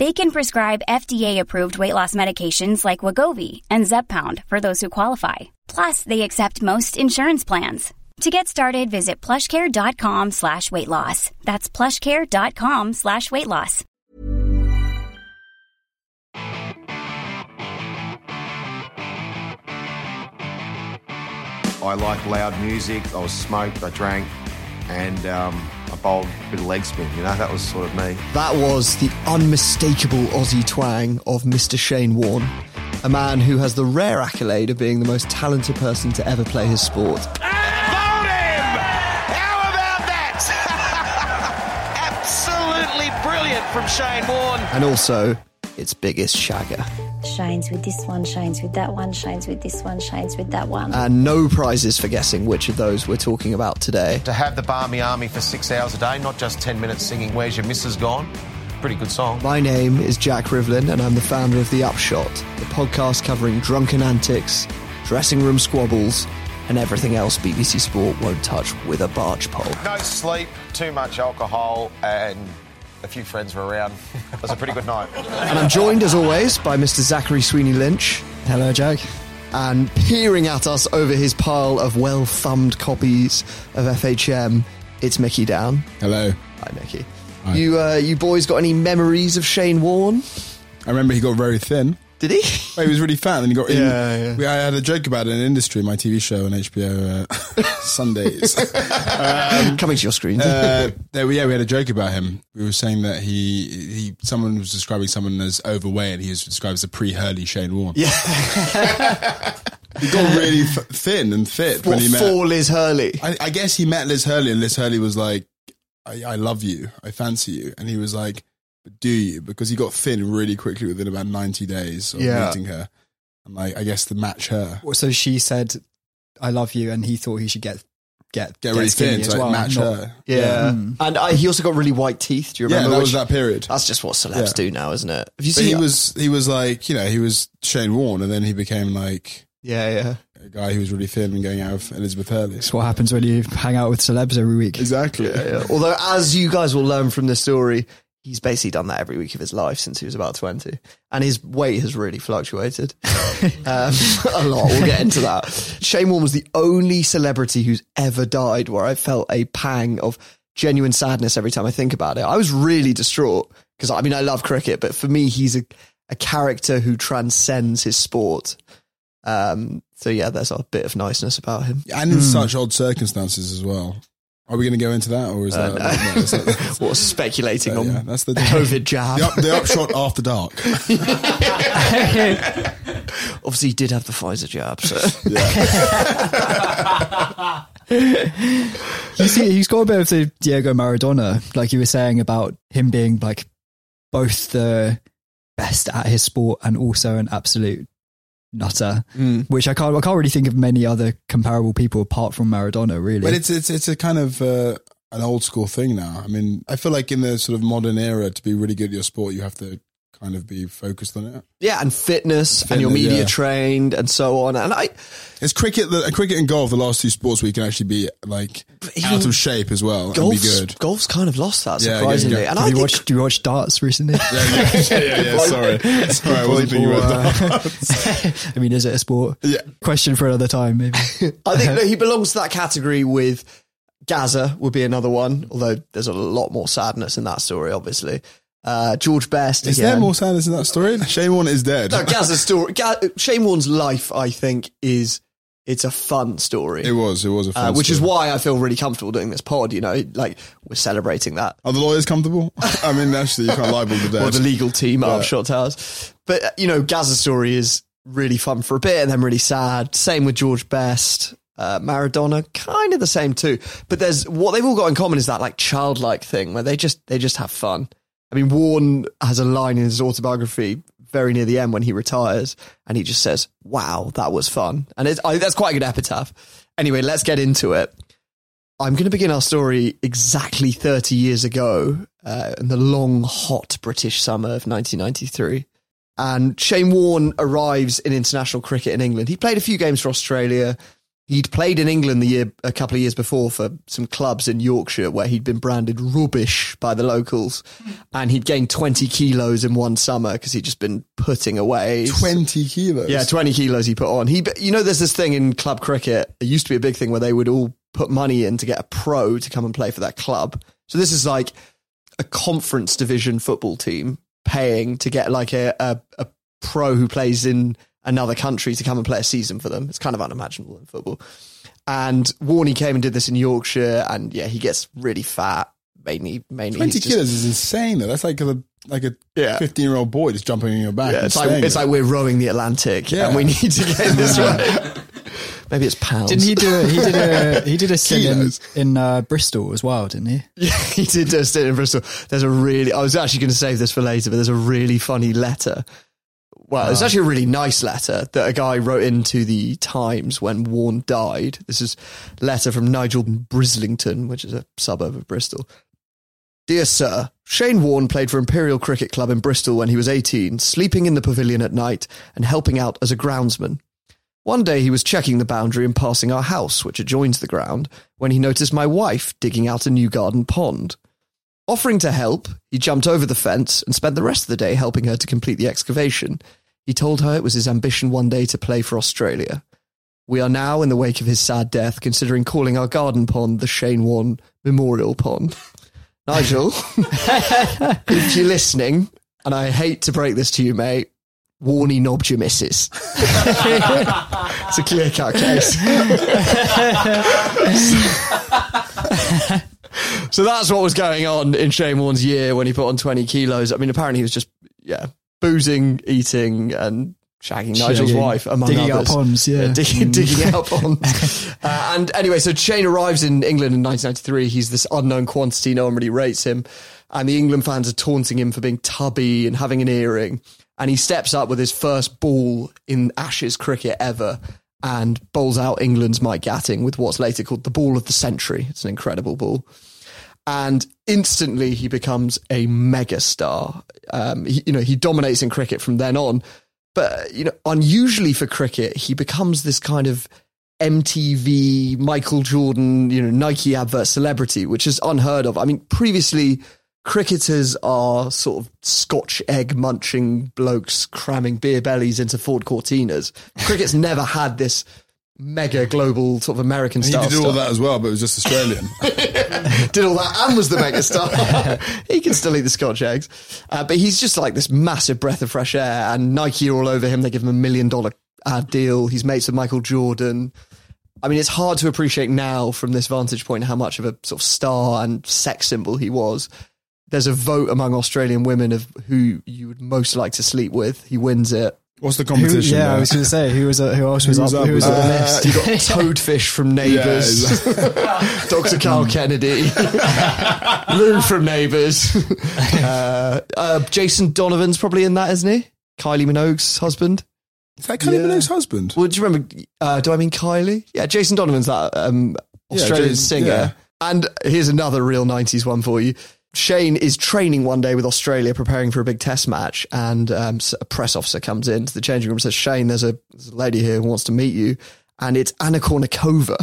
They can prescribe FDA-approved weight loss medications like Wegovy and Zepbound for those who qualify. Plus, they accept most insurance plans. To get started, visit plushcare.com slash weight loss. That's plushcare.com slash weight loss. I like loud music. I was smoked. I drank, and um, I bowled a leg spin. You know, that was sort of me. That was the unmistakable Aussie twang of Mr. Shane Warne, a man who has the rare accolade of being the most talented person to ever play his sport. Vote him! How about that? Absolutely brilliant from Shane Warne. And also its biggest shagger. Shines with this one, shines with that one, shines with this one, shines with that one. And no prizes for guessing which of those we're talking about today. To have the Barmy Army for six hours a day, not just 10 minutes singing Where's Your Missus Gone? Pretty good song. My name is Jack Rivlin, and I'm the founder of The Upshot, the podcast covering drunken antics, dressing room squabbles, and everything else BBC Sport won't touch with a barge pole. No sleep, too much alcohol, and a few friends were around. It was a pretty good night. And I'm joined, as always, by Mr. Zachary Sweeney Lynch. Hello, Jack. And peering at us over his pile of well thumbed copies of FHM, it's Mickey Down. Hello. Hi, Mickey. You, uh, you boys got any memories of Shane Warne? I remember he got very thin. Did he? Well, he was really fat, and he got. he- Yeah, yeah. We, I had a joke about it in industry, my TV show on HBO uh, Sundays. Coming to your screen. uh, there, we- yeah, we had a joke about him. We were saying that he, he, someone was describing someone as overweight, and he was described as a pre-Hurley Shane Warne. yeah. he got really f- thin and fit when he met. for Liz Hurley? I, I guess he met Liz Hurley, and Liz Hurley was like, I, "I love you, I fancy you," and he was like, "But do you?" Because he got thin really quickly within about ninety days of Yeah. meeting her, and like I guess to match her, So she said, "I love you," and he thought he should get get get really skinny thin as to like, well. match not- her. Yeah. Mm. And I, he also got really white teeth. Do you Yeah, remember? that was Which- that period. That's just what celebs Yeah. do now, isn't it? Have you But seen he was he was like you know he was Shane Warne, and then he became like Yeah, yeah. a guy who was really thin and going out with Elizabeth Hurley. That's what happens when you hang out with celebs every week. Exactly. yeah. Although, as you guys will learn from this story, he's basically done that every week of his life since he was about 20. And his weight has really fluctuated um, a lot. We'll get into that. Shane Warne was the only celebrity who's ever died where I felt a pang of genuine sadness every time I think about it. I was really distraught because, I mean, I love cricket, but for me, he's a, a character who transcends his sport. Um, so, yeah, there's a bit of niceness about him. And in such odd circumstances as well. Are we going to go into that, or is Uh, that? no. no, that's not- What speculating Uh, on yeah, that's the COVID jab. the, up, the upshot after dark. Obviously, he did have the Pfizer jab. So. You see, he's got a bit of the Diego Maradona, like you were saying about him being like both the best at his sport and also an absolute nutter. Mm. Which I can't, I can't really think of many other comparable people apart from Maradona. Really, But it's it's it's a kind of uh, an old school thing now. I mean, I feel like in the sort of modern era, to be really good at your sport, you have to kind of be focused on it. Yeah, and fitness, and you're media yeah. trained and so on. And I, It's cricket, the, cricket and golf, the last two sports where you can actually be like even out of shape as well and be golf's, good. golf's kind of lost that Yeah, surprisingly. yeah, And Have I you think, watched? Do you watch darts recently? Yeah, yeah, yeah, yeah, yeah, Sorry, sorry, I wasn't thinking about uh, that. I mean, is it a sport? Yeah. Question for another time, maybe. I think that he belongs to that category with Gazza would be another one, although there's a lot more sadness in that story, obviously. Uh, George Best. Is again. there more sadness in that story? Shane Warne is dead. No, Gazza's story. Ga- Shane Warne's life, I think, is it's a fun story. It was. It was a fun uh, which is why I feel really comfortable doing this pod. You know, like we're celebrating that. Are the lawyers comfortable? I mean, actually, you can't libel the Or dead. the legal team at Yeah. Upshot Towers. But uh, you know, Gaz's story is really fun for a bit, and then really sad. Same with George Best. Uh, Maradona, kind of the same too. But there's what they've all got in common is that like childlike thing where they just they just have fun. I mean, Warren has a line in his autobiography very near the end when he retires, and he just says, "Wow, that was fun," and it's, I, that's quite a good epitaph. Anyway, let's get into it. I'm going to begin our story exactly 30 years ago uh, in the long, hot British summer of 1993. And Shane Warne arrives in international cricket in England. He played a few games for Australia. He'd played in England the year a couple of years before for some clubs in Yorkshire where he'd been branded rubbish by the locals, and he'd gained twenty kilos in one summer because he'd just been putting away Twenty kilos. yeah, 20 kilos he put on. He, you know, there's this thing in club cricket. It used to be a big thing where they would all put money in to get a pro to come and play for that club. So this is like a conference division football team paying to get like a, a, a pro who plays in another country to come and play a season for them. It's kind of unimaginable in football. And Warney came and did this in Yorkshire, and yeah, he gets really fat. Mainly, mainly Twenty he's just- kilos is insane. Though that's like a like a Yeah. fifteen year old boy just jumping on your back. Yeah, it's like it's like we're rowing the Atlantic, Yeah. and we need to get in this way. Maybe it's pounds. Didn't he do a, he did a he did a stint in, in uh, Bristol as well, didn't he? Yeah, he did a stint in Bristol. There's a really, I was actually going to save this for later, but there's a really funny letter. Well, it's ah. actually a really nice letter that a guy wrote into the Times when Warren died. This is a letter from Nigel Brislington, which is a suburb of Bristol. Dear Sir, Shane Warne played for Imperial Cricket Club in Bristol when he was 18, sleeping in the pavilion at night and helping out as a groundsman. One day he was checking the boundary and passing our house, which adjoins the ground, when he noticed my wife digging out a new garden pond. Offering to help, he jumped over the fence and spent the rest of the day helping her to complete the excavation. He told her it was his ambition one day to play for Australia. We are now, in the wake of his sad death, considering calling our garden pond the Shane Warne Memorial Pond. Nigel, if you're listening, and I hate to break this to you, mate, Warney knobbed your missus. it's a clear cut case. So that's what was going on in Shane Warne's year when he put on 20 kilos. I mean, apparently he was just, yeah, boozing, eating, and shagging Nigel's Shagging, wife, among digging out others. ponds, yeah. digging, Mm. digging out ponds. Uh, and anyway, so Shane arrives in England in 1993. He's this unknown quantity. No one really rates him. And the England fans are taunting him for being tubby and having an earring. And he steps up with his first ball in Ashes cricket ever and bowls out England's Mike Gatting with what's later called the ball of the century. It's an incredible ball and instantly he becomes a megastar. Um, he, you know, he dominates in cricket from then on. But you know, unusually for cricket, he becomes this kind of MTV, Michael Jordan, you know, Nike advert celebrity, which is unheard of. I mean, previously cricketers are sort of Scotch egg munching blokes cramming beer bellies into Ford Cortinas. Cricket's never had this mega global sort of American he style He did all stuff that as well, but it was just Australian. did all that and was the megastar. he can still eat the Scotch eggs. Uh, but he's just like this massive breath of fresh air, and Nike are all over him. They give him a million dollar ad deal. He's mates with Michael Jordan. I mean, it's hard to appreciate now from this vantage point how much of a sort of star and sex symbol he was. There's a vote among Australian women of who you would most like to sleep with. He wins it. What's the Who, competition? yeah, I was going to say who was uh, who else was Who was up, up who was with on the list? You got Toadfish from Neighbours, Dr. Carl Kennedy, Lou from Neighbours. Uh, uh, Jason Donovan's probably in that, isn't he? Kylie Minogue's husband. Is that Kylie Yeah. Minogue's husband? Well, do you remember? Uh, do I mean Kylie? Yeah, Jason Donovan's that um, Yeah, Australian Jason- singer. yeah. And here's another real 90s one for you. Shane is training one day with Australia, preparing for a big test match, and um, s- a press officer comes into the changing room and says, Shane, there's a, there's a lady here who wants to meet you. And it's Anna Kournikova,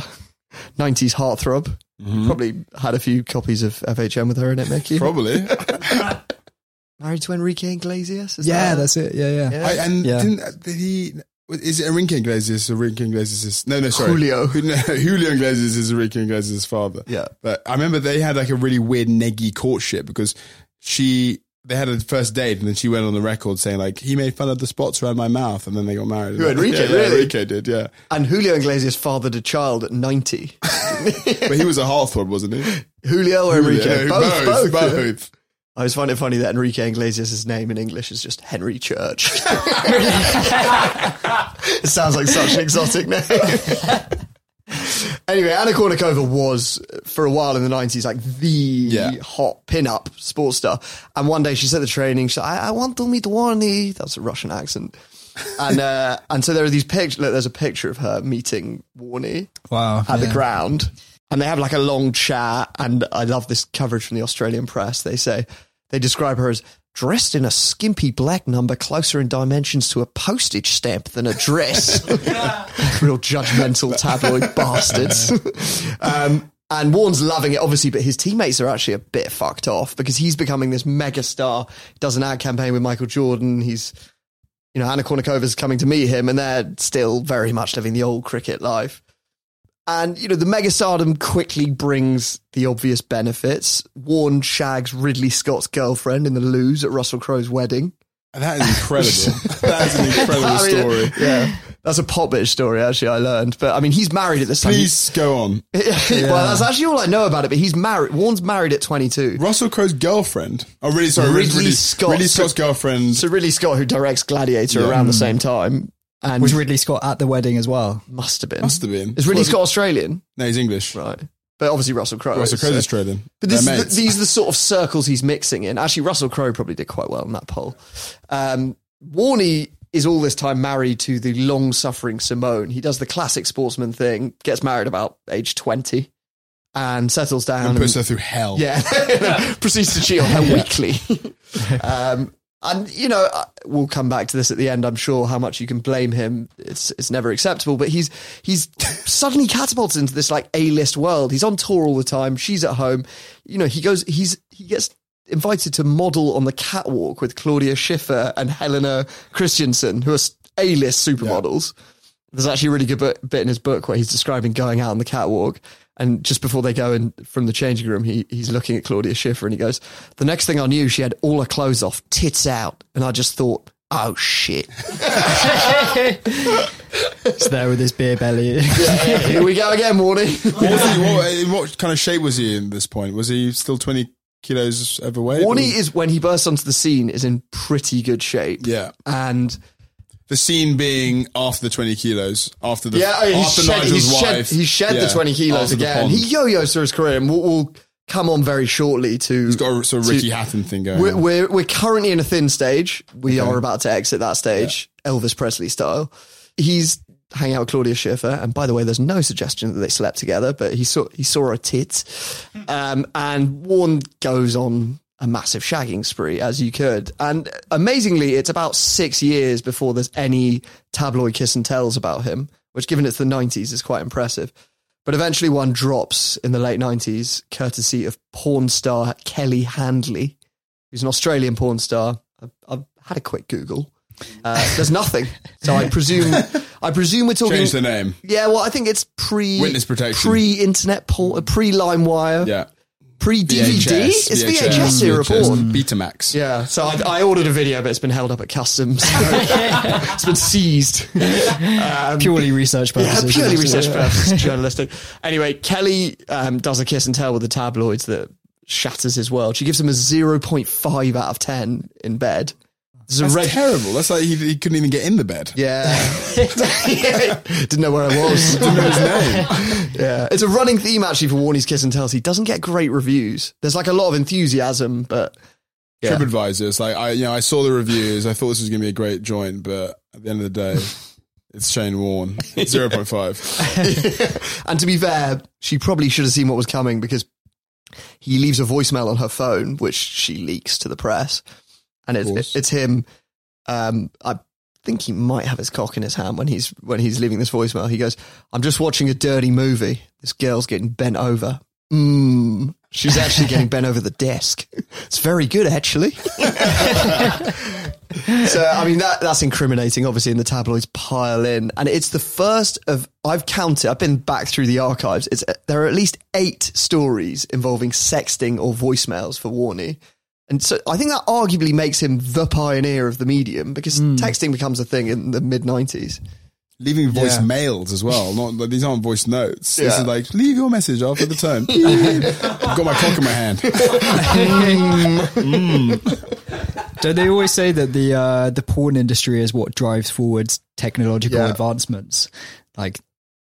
90s heartthrob. Probably had a few copies of FHM with her in it, Mickey. Probably. Married to Enrique Iglesias? Is Yeah, that- that's it. Yeah, yeah. Yeah. I, and Yeah. didn't did he? Is it Enrique Iglesias? Enrique Iglesias is no, no, sorry, Julio. No, Julio Iglesias is Enrique Iglesias' father. Yeah. but I remember they had like a really weird neggy courtship because she they had a first date, and then she went on the record saying like he made fun of the spots around my mouth, and then they got married. Who, Enrique, Yeah, yeah, really? Enrique did, yeah. And Julio Iglesias fathered a child at 90. But he was a heartthrob, wasn't he? Julio or Enrique? Yeah, both, both. both. both. I always find it funny that Enrique Iglesias' name in English is just Henry Church. it sounds like such an exotic name. anyway, Anna Kournikova was, for a while in the 90s, like the Yeah. hot pin-up sports star. And one day she said the training, she said, I, I want to meet Warney. That's a Russian accent. And uh, and so there are these pictures. Look, there's a picture of her meeting Warney Wow. at the ground. And they have like a long chat. And I love this coverage from the Australian press. They say, they describe her as dressed in a skimpy black number closer in dimensions to a postage stamp than a dress. Real judgmental tabloid bastards. um, and Warren's loving it, obviously, but his teammates are actually a bit fucked off because he's becoming this mega star. He does an ad campaign with Michael Jordan. He's, you know, Anna Kournikova's coming to meet him, and they're still very much living the old cricket life. And, you know, the megastardom quickly brings the obvious benefits. Warren shags Ridley Scott's girlfriend in the loos at Russell Crowe's wedding. And that is incredible. that is an incredible I mean, story. Yeah. That's a Popovich story, actually, I learned. But I mean, he's married at this time. Please go on. well, that's actually all I know about it, but he's married. Warren's married at 22. Russell Crowe's girlfriend. Oh, really? Sorry, Ridley Ridley, Scott. Ridley Scott's girlfriend. So Ridley Scott, who directs Gladiator Yeah. around the same time. And Was Ridley Scott at the wedding as well? must have been. Must have been. Is Ridley Well, Scott Australian? No, he's English. Right. But obviously Russell Crowe. Russell is, Crowe's so- Australian. But this, They're the, mates. these are the sort of circles he's mixing in. Actually, Russell Crowe probably did quite well in that poll. Um, Warney is all this time married to the long suffering Simone. He does the classic sportsman thing, gets married about age 20 and settles down. and puts and- her through hell. yeah, proceeds to cheat on her weekly. um, and you know, uh, we'll come back to this at the end. I'm sure how much you can blame him. It's it's never acceptable. But he's he's suddenly catapulted into this like A list world. He's on tour all the time. She's at home. You know, he goes. He's he gets invited to model on the catwalk with Claudia Schiffer and Helena Christensen, who are A list supermodels. There's actually a really good bit in his book where he's describing going out on the catwalk. And just before they go in from the changing room, he, he's looking at Claudia Schiffer and he goes, The next thing I knew, she had all her clothes off, tits out. And I just thought, Oh shit. He's there with his beer belly. Here we go again, Warney. What, was he, what, in what kind of shape was he in at this point? Was he still 20 kilos overweight? Warney Or- is, when he bursts onto the scene, is in pretty good shape. Yeah. And The scene being after the 20 kilos, after the yeah, he's after shed, Nigel's he's shed, wife. he's shed Yeah, the 20 kilos again. He yo yos through his career and we'll, we'll come on very shortly to. He's got a sort of to- Ricky Hatton thing going We're, on. we're, we're currently in a thin stage. We are about to exit that stage, Elvis Presley style. He's hanging out with Claudia Schiffer. And by the way, there's no suggestion that they slept together, but he saw, he saw her tits. Um, and Warren goes on a massive shagging spree, as you could. And amazingly, it's about six years before there's any tabloid kiss and tells about him, which given it's the 90s is quite impressive. But eventually one drops in the late 90s, courtesy of porn star Kelly Handley, who's an Australian porn star. I've, I've had a quick Google. Uh, there's nothing. So I presume, I presume we're talking. Change the name. Yeah, well, I think it's pre Witness protection. pre internet porn, pre LimeWire, Yeah. Pre DVD. VHS, It's VHS, era VHS, porn. Betamax. Yeah, so I, I ordered a video, but it's been held up at customs. it's been seized. Purely research Yeah, purposes. purely research Yeah. purposes, journalistic. Anyway, Kelly um, does a kiss and tell with the tabloids that shatters his world. She gives him a 0.5 out of 10 in bed. That's reg- terrible. That's like he, he couldn't even get in the bed. Yeah. Didn't know where I was. Didn't know his name. yeah. It's a running theme actually for Warney's Kiss and Tells. He doesn't get great reviews. There's like a lot of enthusiasm, but yeah. TripAdvisor. It's like I, you know, I saw the reviews. I thought this was going to be a great joint, but at the end of the day, it's Shane Warne. Zero point five. and to be fair, she probably should have seen what was coming because he leaves a voicemail on her phone, which she leaks to the press, and it's it's him. Um, I think he might have his cock in his hand when he's when he's leaving this voicemail. He goes, "I'm just watching a dirty movie. This girl's getting bent over. Mmm." She's actually getting bent over the desk. It's very good, actually. so, I mean, that that's incriminating. Obviously, and the tabloids pile in, and it's the first of I've counted. I've been back through the archives. It's there are at least eight stories involving sexting or voicemails for Warney. And so I think that arguably makes him the pioneer of the medium because texting becomes a thing in the mid 90s. Leaving voice Yeah. mails as well. Not like, these aren't voice notes. This is like leave your message after the tone. I've got my cock in my hand. Don't they always say that the uh, the porn industry is what drives forward technological Yeah. advancements, like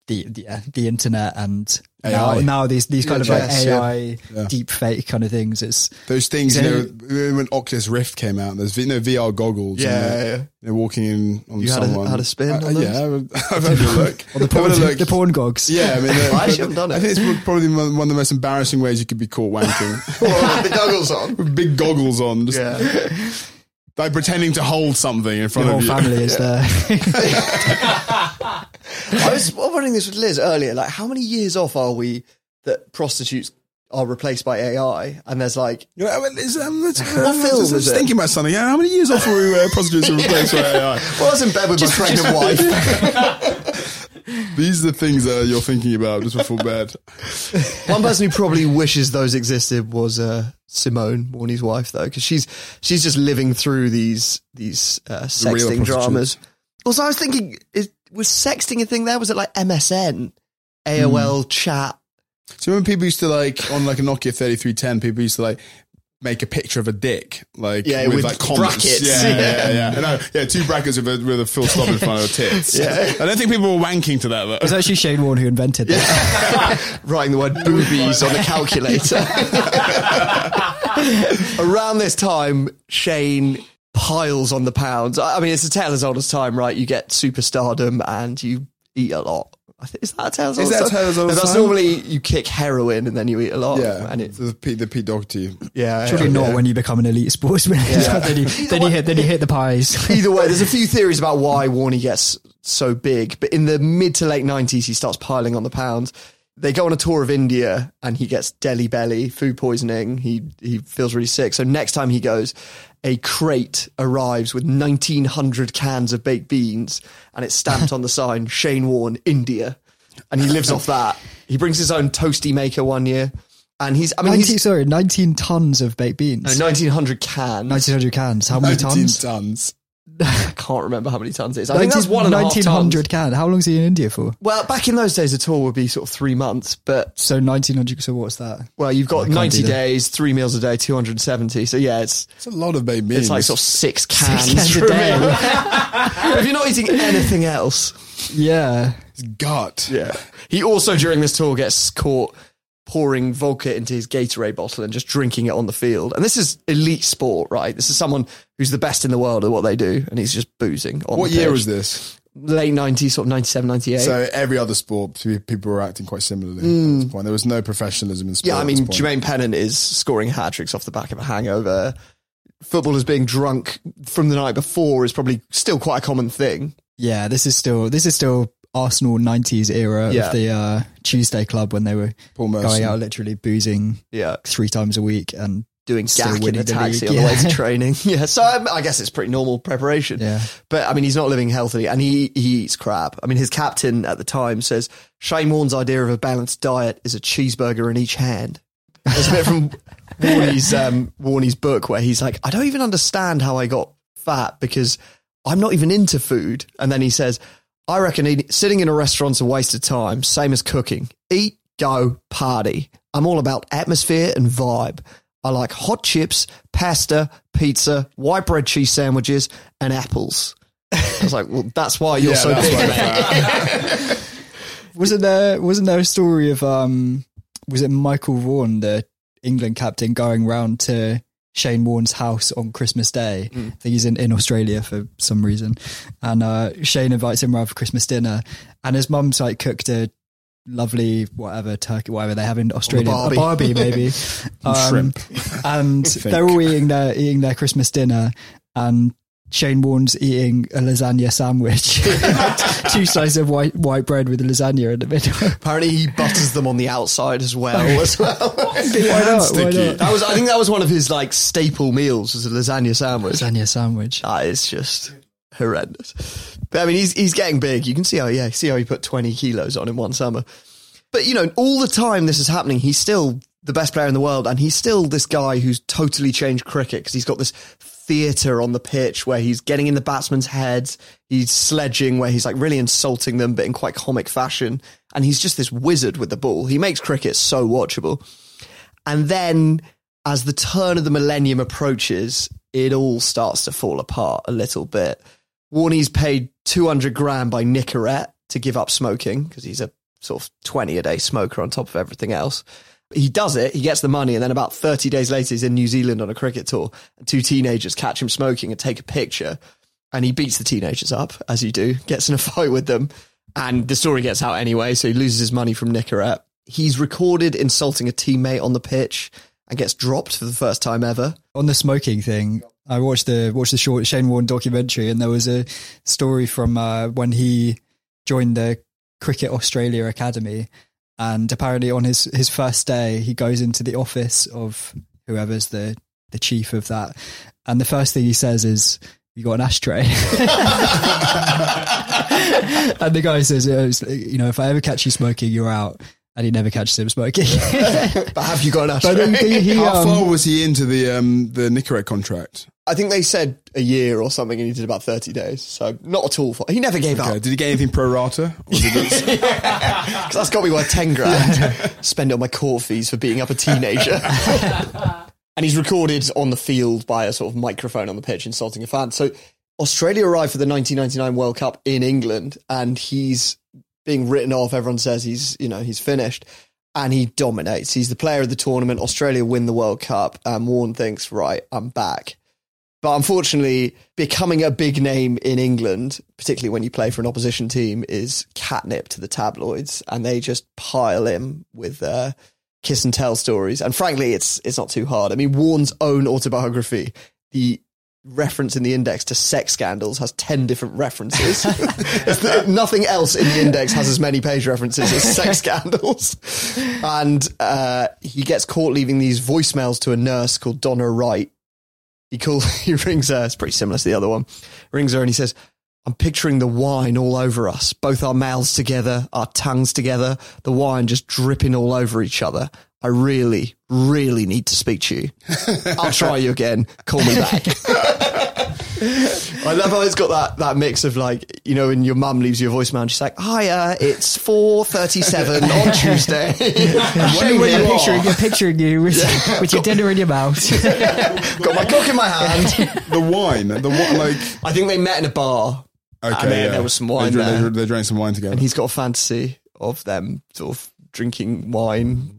the the, uh, the internet and AI. now, now these these kind of like VHS, yeah. AI Yeah. deep fake kind of things. It's Those things, you So- know, when Oculus Rift came out, there's you know, VR goggles. and they're, yeah. they're walking in on You had a- someone. had a spin Uh, on those? yeah, I've, I've had a look. or the porn, had look. the porn gogs. Yeah, I mean, I actually haven't done it. I think it's probably one one of the most embarrassing ways you could be caught wanking. Well, the goggles on. With big goggles on, just Yeah. like pretending to hold something in front Your of you. family is there. I was wondering this with Liz earlier. Like, how many years off are we that prostitutes are replaced by AI? And there's like, Yeah, well, is, um, What uh, film just, is just it? thinking about something. Yeah, how many years off were we uh, prostitutes were replaced by AI? well, I was in bed with my pregnant wife. These are the things that you're thinking about just before bed. One person who probably wishes those existed was uh, Simone, Warney's wife, though, because she's she's just living through these these uh, sexting prostitutes. dramas. Also, I was thinking, is, was sexting a thing there? Was it like MSN, AOL mm. chat? So when people used to like on like a Nokia 3310, people used to like make a picture of a dick, like Yeah, with, with like commas. brackets. Yeah, yeah, Yeah. yeah, yeah. No, yeah, two brackets with a, with a full stop in front of the tits. Yeah. I don't think people were wanking to that it was actually Shane Warne who invented that. Writing the word boobies on the calculator. Around this time, Shane piles on the pounds. I I mean, it's a tale as old as time, right? You get superstardom and you eat a lot. Is that a tale as Is old that as a tale as old as That's normally you kick heroin and then you eat a lot. Yeah, and it, the Pete, the Pete Doherty. yeah, Surely yeah, not yeah. when you become an elite sportsman. then you then you hit then you hit the pies. Either way, there's a few theories about why Warney gets so big, but in the mid to late 90s, he starts piling on the pounds. They go on a tour of India and he gets deli belly, food poisoning. He he feels really sick. So next time he goes, a crate arrives with 1900 cans of baked beans and it's stamped on the sign Shane Warne, India. And he lives off that. He brings his own toasty maker one year. And he's, I mean, 19, he's sorry, nineteen tons of baked beans. no, 1900 cans. Nineteen hundred cans. How many 19 tons? tons. I can't remember how many tons it is. I think that's one and a half Nineteen tons. hundred cans. How long is he in India for? Well, back in those days, a tour would be sort of three months, but So nineteen hundred. So what's that? well, you've I got can't 90 do that. days, three meals a day, 270. So yeah, it's It's a lot of baked beans. it's like sort of six cans, cans a for day. meal. If you're not eating anything else, Yeah. It's gut. yeah. He also during this tour gets caught pouring vodka into his Gatorade bottle and just drinking it on the field. And this is elite sport, right? This is someone who's the best in the world at what they do, and he's just boozing. On What the year was this? Late 90s, sort of 97, 98. So every other sport, people were acting quite similarly at hmm. this point. There was no professionalism in sport. Yeah, I at mean, this point. Jermaine Pennant is scoring hat tricks off the back of a hangover. Footballers being drunk from the night before is probably still quite a common thing. Yeah. This is still this is still Arsenal nineties era Yeah. of the uh, Tuesday club when they were going out literally boozing Yeah, three times a week and doing Still gack in a the taxi on the way to training. Yeah, so I, I guess it's pretty normal preparation. Yeah. but I mean, he's not living healthily, and he he eats crap. I mean, his captain at the time says Shane Warne's idea of a balanced diet is a cheeseburger in each hand. There's a bit from Warney's um, Warney's book where he's like, I don't even understand how I got fat because I'm not even into food. And then he says, I reckon eating, sitting in a restaurant's a waste of time, same as cooking. Eat, go, party. I'm all about atmosphere and vibe. I like hot chips, pasta, pizza, white bread cheese sandwiches, and apples. I was like, well, that's why you're Yeah, so big, why- mate. wasn't there wasn't there a story of um was it Michael Vaughan the England captain going round to Shane Warne's house on Christmas Day. I think he's in, in Australia for some reason. And uh, Shane invites him round for Christmas dinner. And his mum's like cooked a lovely whatever turkey, whatever they have in Australia, barbie. a barbie maybe, um, shrimp. and they're all eating their eating their Christmas dinner, and Shane Warne's eating a lasagna sandwich, two slices of white white bread with a lasagna in the middle. Apparently, he butters them on the outside as well. As well. Why not? Why not? That was, I think, that was one of his like staple meals was a lasagna sandwich. Lasagna sandwich. That is just horrendous. But I mean, he's he's getting big. You can see how yeah, see how he put twenty kilos on in one summer. But you know, all the time this is happening, he's still the best player in the world, and he's still this guy who's totally changed cricket because he's got this theatre on the pitch where he's getting in the batsman's heads, he's sledging where he's like really insulting them, but in quite comic fashion, and he's just this wizard with the ball. He makes cricket so watchable. And then as the turn of the millennium approaches, it all starts to fall apart a little bit. Warney's paid 200 grand by Nicorette to give up smoking because he's a sort of 20 a day smoker on top of everything else. He does it, he gets the money, and then about 30 days later, he's in New Zealand on a cricket tour. And two teenagers catch him smoking and take a picture. And he beats the teenagers up, as you do, gets in a fight with them. And the story gets out anyway, so he loses his money from Nicorette. He's recorded insulting a teammate on the pitch and gets dropped for the first time ever. On the smoking thing, I watched the watched the short Shane Warne documentary, and there was a story from uh, when he joined the Cricket Australia Academy, and apparently on his his first day, he goes into the office of whoever's the the chief of that, and the first thing he says is. You got an ashtray, and the guy says, "You know, if I ever catch you smoking, you're out." And he never catches him smoking. but have you got an ashtray? But he, he, How um, far was he into the um, the Nicorette contract? I think they said a year or something, and he did about 30 days. So not at all. For, he never gave Okay. up. Did he get anything pro rata? Or was it just- Because that's got to be worth 10 grand. Spend it on my court fees for being up a teenager. and he's recorded on the field by a sort of microphone on the pitch insulting a fan. So Australia arrived for the 1999 World Cup in England and he's being written off. Everyone says he's, you know, he's finished. And he dominates. He's the player of the tournament. Australia win the World Cup. And Warren thinks, right, I'm back. But unfortunately, becoming a big name in England, particularly when you play for an opposition team, is catnip to the tabloids, and they just pile him with uh, kiss and tell stories. And frankly, it's it's not too hard. I mean, Warren's own autobiography, the reference in the index to sex scandals has 10 different references. Nothing else in the index has as many page references as sex scandals. And uh, he gets caught leaving these voicemails to a nurse called Donna Wright. He calls, he rings her, it's pretty similar to the other one. Rings her and he says, I'm picturing the wine all over us, both our mouths together, our tongues together, the wine just dripping all over each other. I really, really need to speak to you. I'll try you again. Call me back. I love how it's got that, that mix of like, you know, when your mum leaves you a voicemail and she's like, Hiya, it's 4.37 on Tuesday. Shane when here. you're picturing, you're picturing you with, with your dinner in your mouth. Got my cock in my hand. the wine? The wine, like I think they met in a bar okay, And yeah. there was some wine They, drank- there. they, they drank some wine together. and he's got a fantasy of them sort of drinking wine.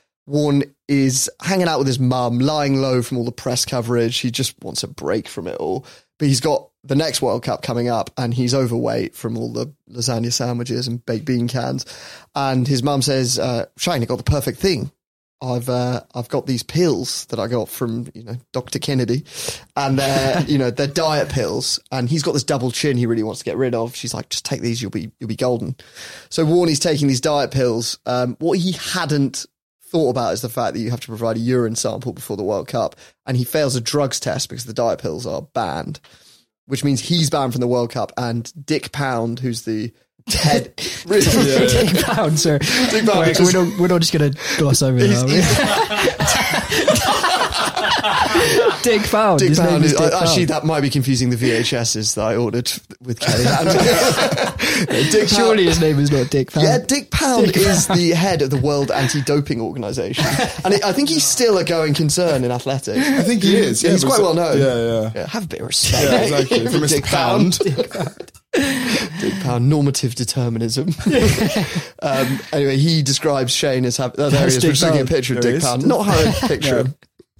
Warren is hanging out with his mum, lying low from all the press coverage. He just wants a break from it all. But he's got the next World Cup coming up and he's overweight from all the lasagna sandwiches and baked bean cans. And his mum says, uh, Shane, I got the perfect thing. I've uh, I've got these pills that I got from you know Dr. Kennedy, and they're you know they're diet pills, and he's got this double chin he really wants to get rid of. She's like, just take these, you'll be you'll be golden. So Warney's taking these diet pills. Um, what he hadn't thought about is the fact that you have to provide a urine sample before the World Cup, and he fails a drugs test because the diet pills are banned, which means he's banned from the World Cup. And Dick Pound, who's the head, Dick Pound, sorry. Dick Pound, Wait, just- we're, not, we're not just going to gloss over that. are we? Dick Pound. Dick His name Pound is is, Dick actually Pound. that might be confusing the VHSs that I ordered with Kelly. And- Dick Surely his name is not Dick Pound. Yeah, Dick Pound Dick is Pound. the head of the World Anti-Doping Organization, and it, I think he's still a going concern in athletics. I think he is, yeah, he's quite so- well known. yeah, yeah. Have a bit of respect. Yeah, exactly. For Mr. Dick Pound. Dick Pound, normative determinism. um, anyway, he describes Shane as having. Oh, there That's he is. We're just looking at a picture of There he Dick is. Pound. Not how I picture him.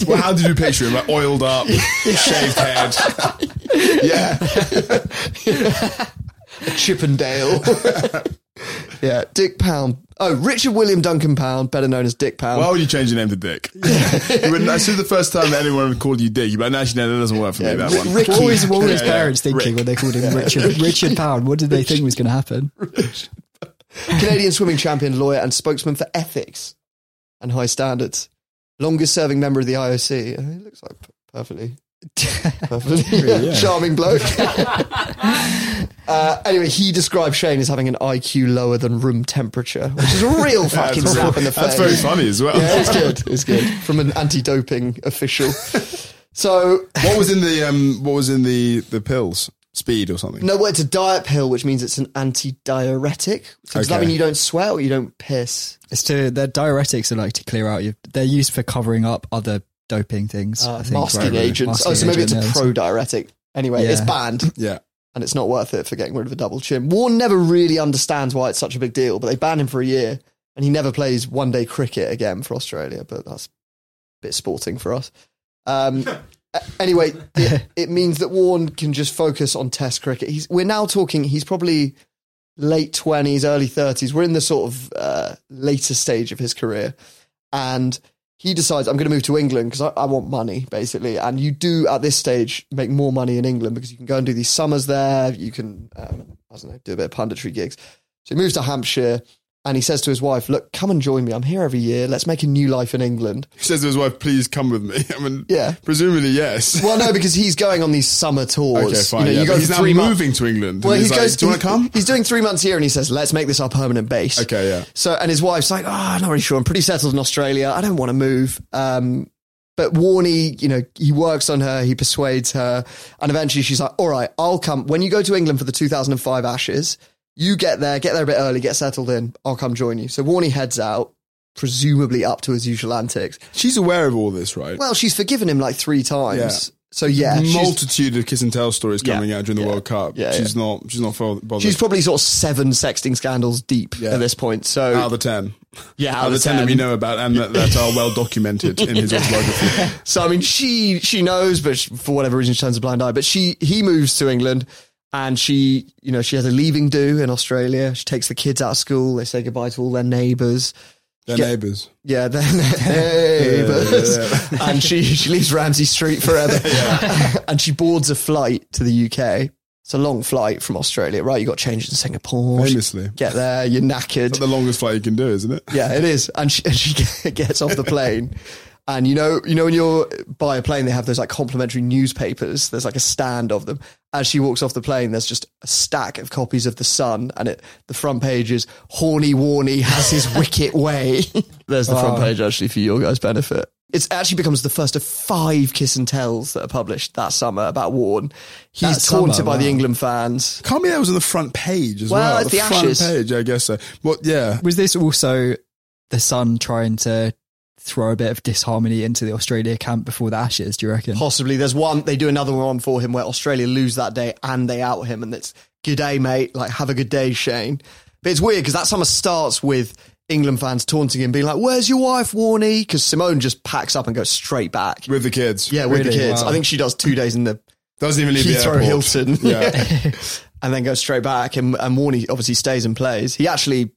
Well, how did you picture him? Like oiled up, shaved head. Yeah. a Chippendale. yeah, Dick Pound. Oh, Richard William Duncan Pound, better known as Dick Pound. Why would you change your name to Dick? You wouldn't- as the first time that anyone called you Dick, you'd be like, actually, no, that doesn't work for me, that one. Ricky. What was, what were his Yeah, yeah. parents thinking when they called him Richard, Richard Pound? What did they think was going to happen? Canadian swimming champion, lawyer, and spokesman for ethics and high standards. Longest serving member of the IOC. He looks like p- perfectly, perfectly Really, yeah. charming bloke. uh, anyway, he described Shane as having an IQ lower than room temperature, which is a real fucking That's slap very- in the face. that's very funny as well. Yeah, it's good. It's good from an anti-doping official. So What was in the um? What was in the the pills? Speed or something? No, well, it's a diet pill, which means it's an antidiuretic. So does that Okay. mean you don't sweat or you don't piss? It's to their diuretics are like to clear out your. They're used for covering up other doping things. Uh, I think, masking right? agents. oh, so maybe it's a yeah. pro diuretic. Anyway, it's Yeah. banned Yeah. and it's not worth it for getting rid of a double chin. Warren never really understands why it's such a big deal, but they banned him for a year and he never plays one day cricket again for Australia, but that's a bit sporting for us. Um, a- anyway, it, it means that Warren can just focus on test cricket. He's, we're now talking, he's probably late 20s, early 30s. We're in the sort of uh, later stage of his career. And he decides, I'm going to move to England because I, I want money, basically. And you do, at this stage, make more money in England because you can go and do these summers there. You can, um, I don't know, do a bit of punditry gigs. So he moves to Hampshire and he says to his wife, Look, come and join me. I'm here every year. Let's make a new life in England. He says to his wife, "Please come with me." I mean, Yeah. presumably yes. Well, no, because he's going on these summer tours. Okay, fine. You know, yeah, you go he's now months. moving to England. Well, he like, goes. Do you want to come? He's doing three months here, and he says, "Let's make this our permanent base." Okay, yeah. So, and his wife's like, "Oh, I'm not really sure. I'm pretty settled in Australia. I don't want to move." Um, but Warney, you know, he works on her. He persuades her, and eventually she's like, "All right, I'll come when you go to England for the 2005 Ashes. You get there, get there a bit early, get settled in. I'll come join you." So Warney heads out, presumably up to his usual antics. She's aware of all this, right? Well, she's forgiven him like three times. Yeah. So yeah, multitude of kiss and tell stories Yeah, coming out during the yeah, World Cup. yeah, she's yeah. not. She's not bothered. She's probably sort of seven sexting scandals deep Yeah. at this point. So out of the ten. yeah, Out of the ten that we know about and that, that are well documented in his autobiography. So I mean, she she knows, but she, for whatever reason, she turns a blind eye. But she he moves to England, and she you know she has a leaving do in Australia. She takes the kids out of school. They say goodbye to all their neighbours. Their Get- neighbours. Yeah, their neighbours. and she she leaves Ramsey Street forever, and she boards a flight to the UK. It's a long flight from Australia, right? You got to change in Singapore. Famously. Get there, you're knackered. That's the longest flight you can do, isn't it? Yeah, it is. And she, and she gets off the plane. And you know, you know, when you're by a plane, they have those like complimentary newspapers. There's like a stand of them. As she walks off the plane, there's just a stack of copies of the Sun, and it the front page is "Horny Warney has his wicked way." there's the front Wow. page actually for your guys' benefit. It actually becomes the first of five kiss and tells that are published that summer about Warren. He's That summer, taunted by the. England fans. Can't be that was on the front page as Well, well. it's the front Ashes. page, I guess so. Well, yeah. Was this also the Sun trying to throw a bit of disharmony into the Australia camp before the Ashes? Do you reckon? Possibly. There's one, they do another one for him where Australia lose that day and they out him and it's good day, mate. Like, have a good day, Shane. But it's weird because that summer starts with England fans taunting him, being like, where's your wife, Warney? Because Simone just packs up and goes straight back. With the kids. Yeah, with the kids. Wow. I think she does two days in the Doesn't even leave the airport. Hilton. Yeah. and then goes straight back. And, and Warney obviously stays and plays. He actually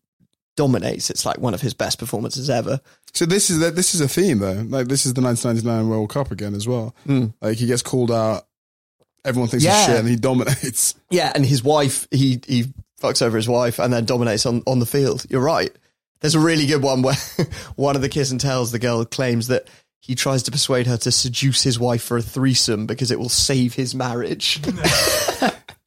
dominates. It's like one of his best performances ever. So this is that this is a theme though. Like this is the 1999 World Cup again as well. Mm. Like he gets called out. Everyone thinks Yeah. he's shit, and he dominates. Yeah, and his wife, he he fucks over his wife and then dominates on, on the field. You're right. There's a really good one where one of the kiss and tells the girl claims that he tries to persuade her to seduce his wife for a threesome because it will save his marriage.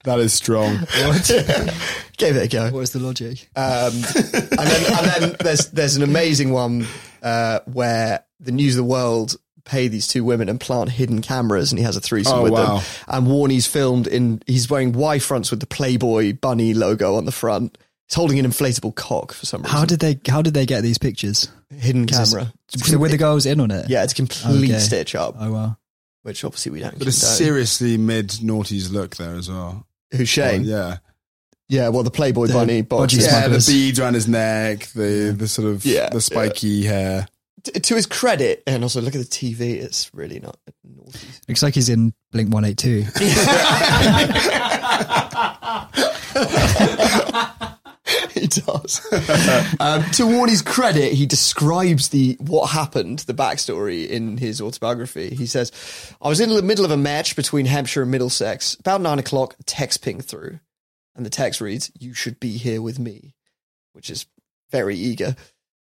That is strong. Gave it a go. What is the logic? Um, and then, and then there's there's an amazing one uh, where the News of the World pay these two women and plant hidden cameras, and he has a threesome Oh, with wow. them. And Warnie's filmed in he's wearing Y fronts with the Playboy bunny logo on the front. He's holding an inflatable cock for some reason. How did they How did they get these pictures? hidden Is this- camera? So were the girls in on it? Yeah, it's a complete Okay. stitch up, Oh wow. which obviously we don't. But a seriously mid noughties look there as well. Who's Shane? yeah. Yeah, well, the Playboy The bunny box. Yeah. Yeah, the beads around his neck, the the sort of Yeah, the spiky hair. T- to his credit, and also look at the TV. It's really not naughty. Looks like he's in Blink One Eight Two. he does. um, to Warnie's credit, he describes the what happened, the backstory in his autobiography. He says, "I was in the middle of a match between Hampshire and Middlesex. About nine o'clock, text ping through, and the text reads, "You should be here with me," which is very eager.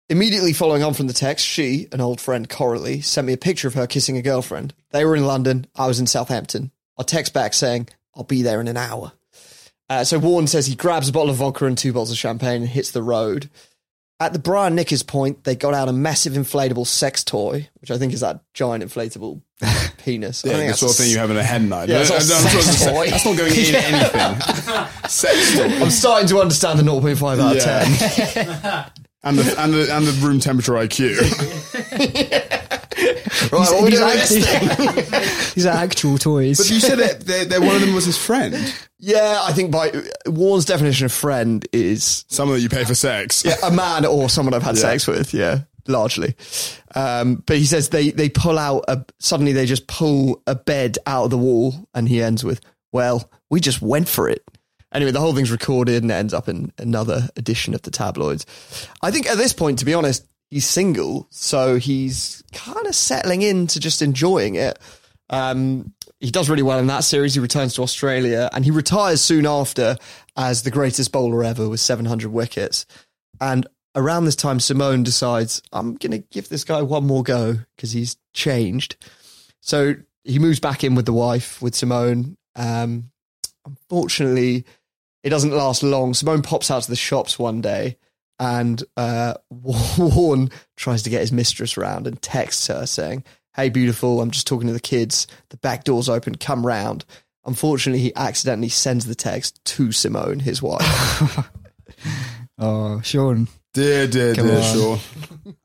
Immediately following on from the text, she, an old friend Coralie, sent me a picture of her kissing a girlfriend. They were in London. I was in Southampton. I text back saying, "I'll be there in an hour." Uh, so Warren says he grabs a bottle of vodka and two bottles of champagne and hits the road. At the Brian Nickers point, they got out a massive inflatable sex toy, which I think is that giant inflatable penis. Yeah, the sort of thing you have in a hen night. Yeah, it's I- not I'm sure sex it's a- toy. That's not going in anything. Sex toy. I'm starting to understand the 0.5 out of Yeah. 10. And the, and the and the room temperature IQ. Right, what we these, are actually, these are actual toys. But you said that they they one of them was his friend. Yeah, I think by Warren's definition of friend is Someone that you pay for sex. yeah, a man or someone I've had Yeah. sex with. Yeah, largely. Um, but he says they they pull out a suddenly they just pull a bed out of the wall, and he ends with, "Well, we just went for it." Anyway, the whole thing's recorded and it ends up in another edition of the tabloids. I think at this point, to be honest, he's single, so he's kind of settling into just enjoying it. Um, he does really well in that series. He returns to Australia and he retires soon after as the greatest bowler ever with 700 wickets. And around this time, Simone decides, I'm going to give this guy one more go because he's changed. So he moves back in with the wife, with Simone. Um, unfortunately, it doesn't last long. Simone pops out to the shops one day and uh, Warren tries to get his mistress round and texts her saying, Hey, beautiful, I'm just talking to the kids. The back door's open, come round. Unfortunately, he accidentally sends the text to Simone, his wife. oh, Sean, Dear, dear, Come dear, on. Sean.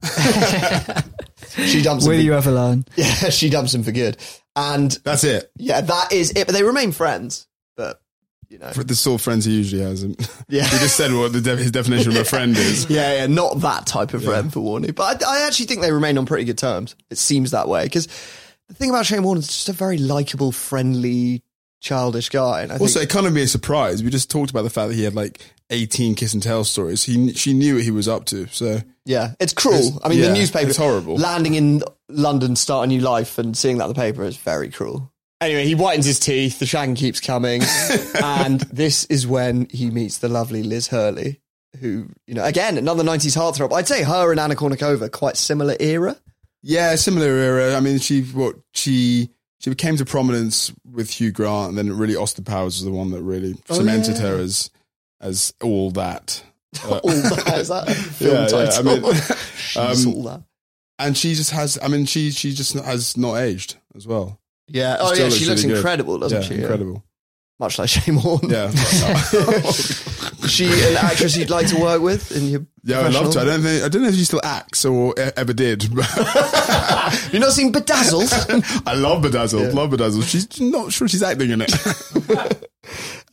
she dumps him. will for- you ever learn? Yeah, she dumps him for good. And That's it. yeah, that is it. But they remain friends. But, you know. For the sort of friends he usually has. Yeah. He just said what the de- his definition of a friend is. Yeah, yeah, not that type of friend for Warnie. But I, I actually think they remain on pretty good terms. It seems that way. Because the thing about Shane Warne is just a very likable, friendly, childish guy. And I Also, think, it can't be a surprise. We just talked about the fact that he had like 18 kiss and tell stories. He She knew what he was up to. So yeah, it's cruel. It's- I mean, yeah, the newspaper. it's horrible. Landing in London, start a new life, and seeing that in the paper is very cruel. Anyway, he whitens his teeth. The shagging keeps coming. and this is when he meets the lovely Liz Hurley, who, you know, again, another 90s heartthrob. I'd say her and Anna Kournikova, quite similar era. Yeah, similar era. I mean, she what she she came to prominence with Hugh Grant, and then really Austin Powers was the one that really Oh, cemented yeah. her as as all that. Uh, all that is that a film Yeah, yeah, I mean, She's um, all that. and she just has. I mean, she she just has not aged as well. Yeah. Oh Still yeah, she looks really good. incredible, doesn't Yeah, she? Incredible. Much like Shane Warne. Yeah. Is she an actress you'd like to work with in your Yeah, I love her. I don't think I don't know if she still acts or e- ever did. You've not seen Bedazzled? I love Bedazzled. Yeah. Love Bedazzled. She's not sure she's acting in it.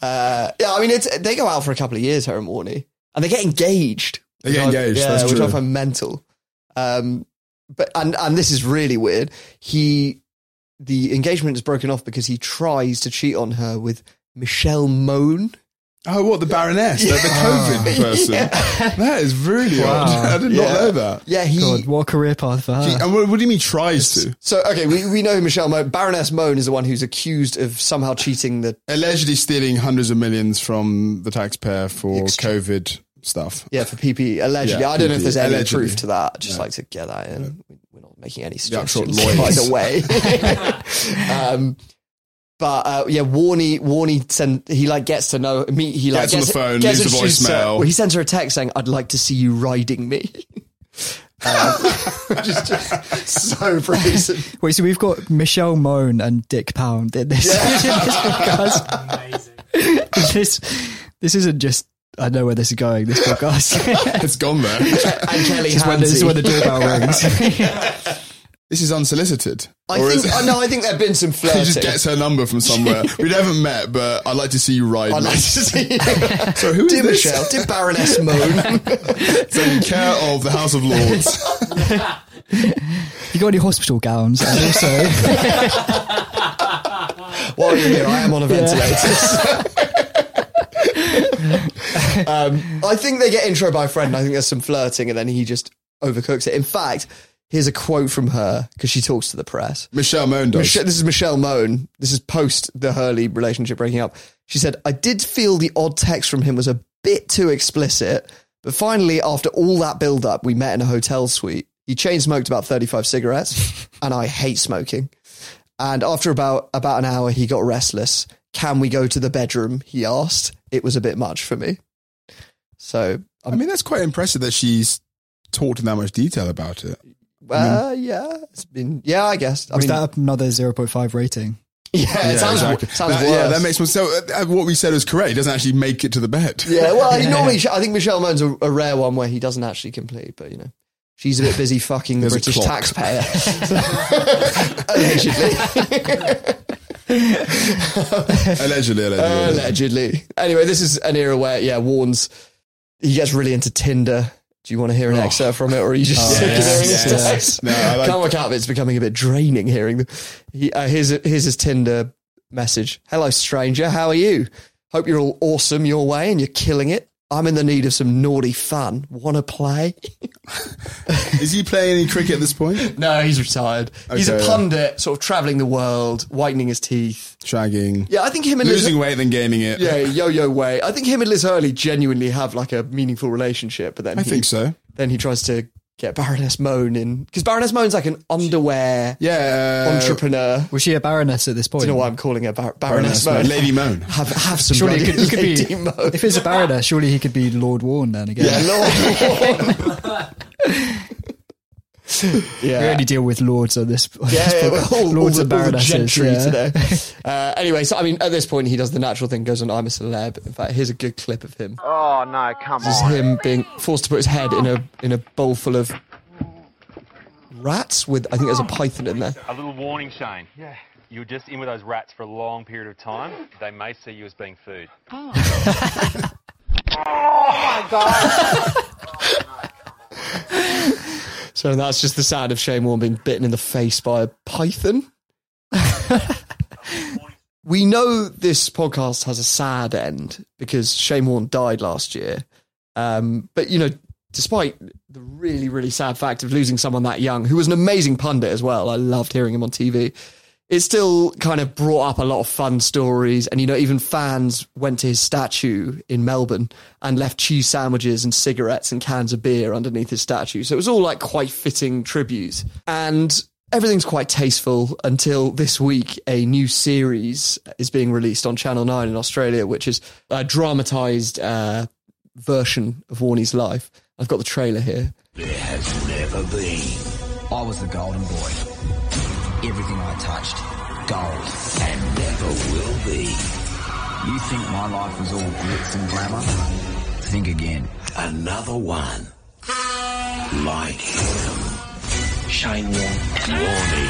Uh, yeah, I mean, it's, they go out for a couple of years, her and Warnie, and they get engaged. They get I- engaged, Yeah, that's which true. I find mental. Um, but and and this is really weird. He the engagement is broken off because he tries to cheat on her with Michelle Mone. Oh, what the Baroness, the, the COVID person? That is really odd. I did not know that. Yeah, he. God, what a career path for her. She- and what, what do you mean tries to? So okay, we, we know Michelle Mone. Baroness Mone is the one who's accused of somehow cheating the Allegedly stealing hundreds of millions from the taxpayer for Ex- COVID stuff. yeah for PPE allegedly. Yeah, I don't know if there's any allegedly. proof to that. I'd just like to get that in. We're not making any The actual suggestions lawyers. either way. um, but uh, yeah, Warnie Warnie send he like gets to know me. He like Gets on the phone, gets leaves a voicemail. well, he sends her a text saying, "I'd like to see you riding me." um, which is just so brazen. Wait, so we've got Michelle Mone and Dick Pound in this, in this podcast. this, this isn't just, I know where this is going, this podcast. It's gone there. And Kelly this, is when, this is when the doorbell rings. This is unsolicited. I Or think is- uh, no, I think there've been some He flirting. just gets her number from somewhere. we haven't met, but I'd like to see you ride. I'd like to see. So who is Dear this? Michelle, dear Baroness Mone. Taking care of the House of Lords. you got any hospital gowns? And also, While you're here, I am on a ventilator. um, I think they get intro by a friend. I think there's some flirting, and then he just overcooks it. In fact, here's a quote from her because she talks to the press. Michelle Mone does. Michelle, this is Michelle Mone. This is post the Hurley relationship breaking up. She said, I did feel the odd text from him was a bit too explicit, but finally, after all that build up, we met in a hotel suite. He chain smoked about 35 cigarettes, and I hate smoking. And after about, about an hour, he got restless. Can we go to the bedroom? He asked. It was a bit much for me. So, I mean, that's quite impressive that she's talked in that much detail about it. Uh, yeah, it's been, yeah, I guess. I was mean, that another 0.5 rating? yeah, it sounds, exactly. sounds That- worse. Yeah, that makes more so. uh, What we said was correct. He doesn't actually make it to the bed. Yeah, well, he normally, I think Michelle Mone's a, a rare one where he doesn't actually complete, but you know, she's a bit busy fucking the British clock. taxpayer. allegedly. allegedly, allegedly. allegedly. Anyway, this is an era where, yeah, warns, he gets really into Tinder. Do you want to hear an excerpt from it, or are you just Oh, sick of yes, hearing his yes. No, like- Can't work out if it's becoming a bit draining hearing them. He, uh, here's, here's his Tinder message. Hello, stranger. How are you? Hope you're all awesome your way and you're killing it. I'm in the need of some naughty fun. Want to play? Is he playing any cricket at this point? No, he's retired. he's a Okay. pundit, sort of traveling the world, whitening his teeth. Shagging. Yeah, I think him and Losing Liz, weight, then gaining it. yeah, yo-yo way. I think him and Liz Hurley genuinely have like a meaningful relationship. But then I he, think so. Then he tries to get Baroness Mone in because Baroness Mone's like an underwear Yeah. entrepreneur. Was she a baroness at this point? Do you know why I'm calling her Bar- Baroness, Baroness Mone? Mone. Lady Mone. Have have some Surely he could, he could Lady be, Mone. if it's a baroness, surely he could be Lord Warren then again. Yeah, Lord. We yeah. only deal with lords on this. on Yeah, this yeah, podcast. all, lords all and the, all the baronesses. gentry yeah. today. Uh, anyway, so I mean, at this point, he does the natural thing, goes on "I'm a celeb." In fact, here's a good clip of him. Oh no, come This is on. him being forced to put his head in a in a bowl full of rats with I think there's a python in there. A little warning, Shane. Yeah. You're just in with those rats for a long period of time. They may see you as being food. So that's just the sound of Shane Warne being bitten in the face by a python. we know this podcast has a sad end because Shane Warne died last year. Um, but you know, despite the really, really sad fact of losing someone that young, who was an amazing pundit as well, I loved hearing him on TV. It still kind of brought up a lot of fun stories, and you know, even fans went to his statue in Melbourne and left cheese sandwiches and cigarettes and cans of beer underneath his statue. So it was all like quite fitting tributes, and everything's quite tasteful until this week. A new series is being released on Channel Nine in Australia, which is a dramatized uh, version of Warnie's life. I've got the trailer here. There has never been. I was the golden boy. Everything I touched, gold. And never will be. You think my life was all glitz and glamour? Think again. Another one. Like him. Shane Warne. Warnie.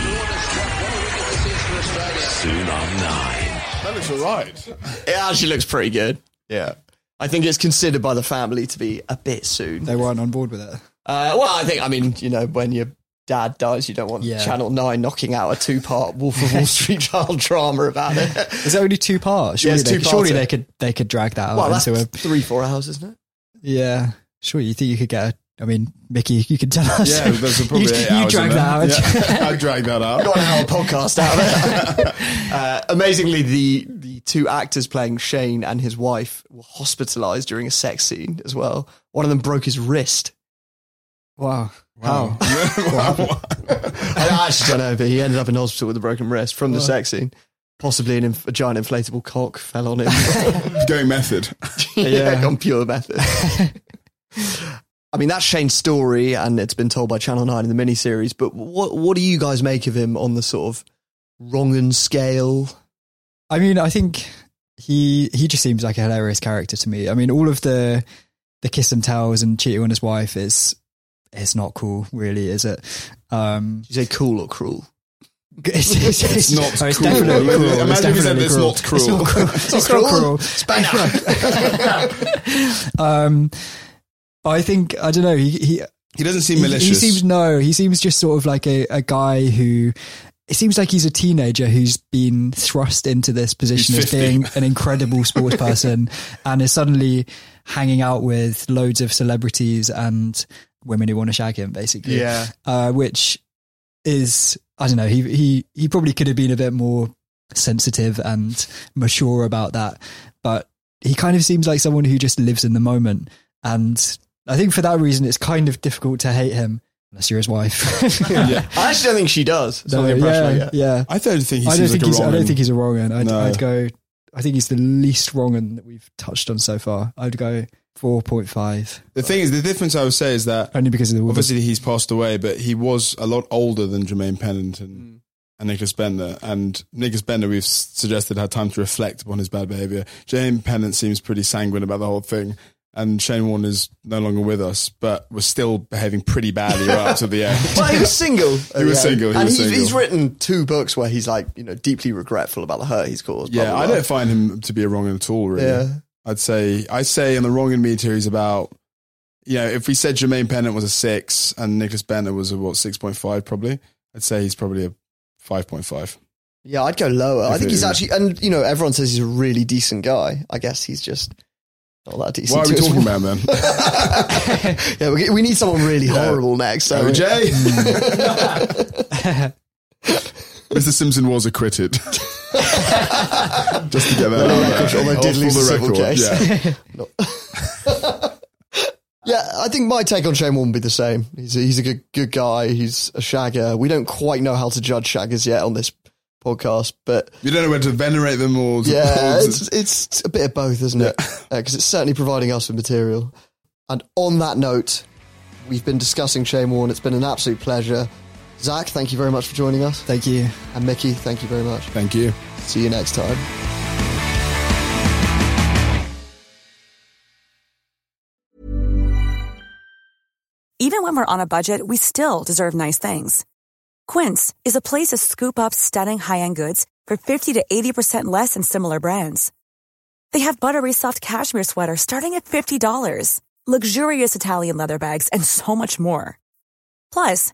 Soon on nine. That looks alright. It actually looks pretty good. Yeah. I think it's considered by the family to be a bit soon. They weren't on board with it. Uh, well, I think, I mean, you know, when you're dad dies, you don't want Yeah. Channel 9 knocking out a two part Wolf of Wall Street child drama about it. Is it only two parts? Yeah, Surely, it's they, two surely parts. they could they could drag that out Well, that's into a three, four hours, isn't it? yeah. Sure, you think you could get? A, I mean, Mickey, you could tell us. Yeah, there's probably you, eight you hours drag in that out. Yeah, I'd drag that out. got an hour podcast out of it. uh, amazingly, the the two actors playing Shane and his wife were hospitalized during a sex scene as well. One of them broke his wrist. Wow. Wow. Oh. I actually don't know, but he ended up in hospital with a broken wrist from the sex scene. Possibly an inf- a giant inflatable cock fell on him. Going method. yeah, Yeah. gone pure method. I mean, that's Shane's story, and it's been told by Channel 9 in the miniseries. But what what do you guys make of him on the sort of wrong and scale? I mean, I think he he just seems like a hilarious character to me. I mean, all of the the kiss and tells and cheating on his wife is it's not cool, really, is it? Um, you say cool or cruel? It's, it's, It's not oh, it's cruel. definitely cruel. Imagine it's he said definitely it's cruel. not cruel. It's not cruel. It's It's not cruel. cruel. um, I think I don't know. He he He doesn't seem he, malicious. he seems no. He seems just sort of like a, a guy who. It seems like he's a teenager who's been thrust into this position as being an incredible sports person and is suddenly hanging out with loads of celebrities and women who want to shag him, basically. Yeah. Uh, which is I don't know. He he he probably could have been a bit more sensitive and mature about that, but he kind of seems like someone who just lives in the moment. And I think for that reason, it's kind of difficult to hate him unless you're his wife. yeah. I actually don't think she does. No, the impression I yeah, yeah. I don't think he I seems don't like think a he's. I wrong don't think he's a wrong one. I'd, No. I'd go. I think he's the least wrong one that we've touched on so far. I'd go four point five, The thing is, the difference I would say is that only because of the obviously he's passed away, but he was a lot older than Jermaine Pennant and, mm. and Nicklas Bendtner. And Nicklas Bendtner, we've suggested, had time to reflect upon his bad behaviour. Jermaine Pennant seems pretty sanguine about the whole thing. And Shane Warne is no longer with us, but was still behaving pretty badly right up to the end. Well, he was single. He was single, he and was he's, single. he's written two books where he's like, you know, deeply regretful about the hurt he's caused. blah, Yeah, blah, I don't find him to be a wrong at all, really. Yeah. I'd say, I say in the wrong in meter, he's about, you know, if we said Jermaine Pennant was a six and Nicklas Bendtner was a, what, 6.5 probably, I'd say he's probably a 5.5. Yeah, I'd go lower. I think he's actually, and you know, everyone says he's a really decent guy. I guess he's just not that decent. What are we talking wife. about, man? yeah, we, we need someone really Yeah. horrible next. So OJ? Mr. Simpson was acquitted. Just to get that out record- there. although Oh, did lose the record, case. Yeah. Yeah, I think my take on Shane won't be the same. He's a, he's a good good guy. He's a shagger. We don't quite know how to judge shaggers yet on this podcast, but You don't know whether to venerate them or... yeah, it's it's a bit of both, isn't it? Because uh, it's certainly providing us with material. And on that note, we've been discussing Shane Warne. It's been an absolute pleasure. Zach, thank you very much for joining us. Thank you. And Mickey, thank you very much. Thank you. See you next time. Even when we're on a budget, we still deserve nice things. Quince is a place to scoop up stunning high-end goods for 50 to 80% less than similar brands. They have buttery soft cashmere sweaters starting at $50, luxurious Italian leather bags, and so much more. Plus,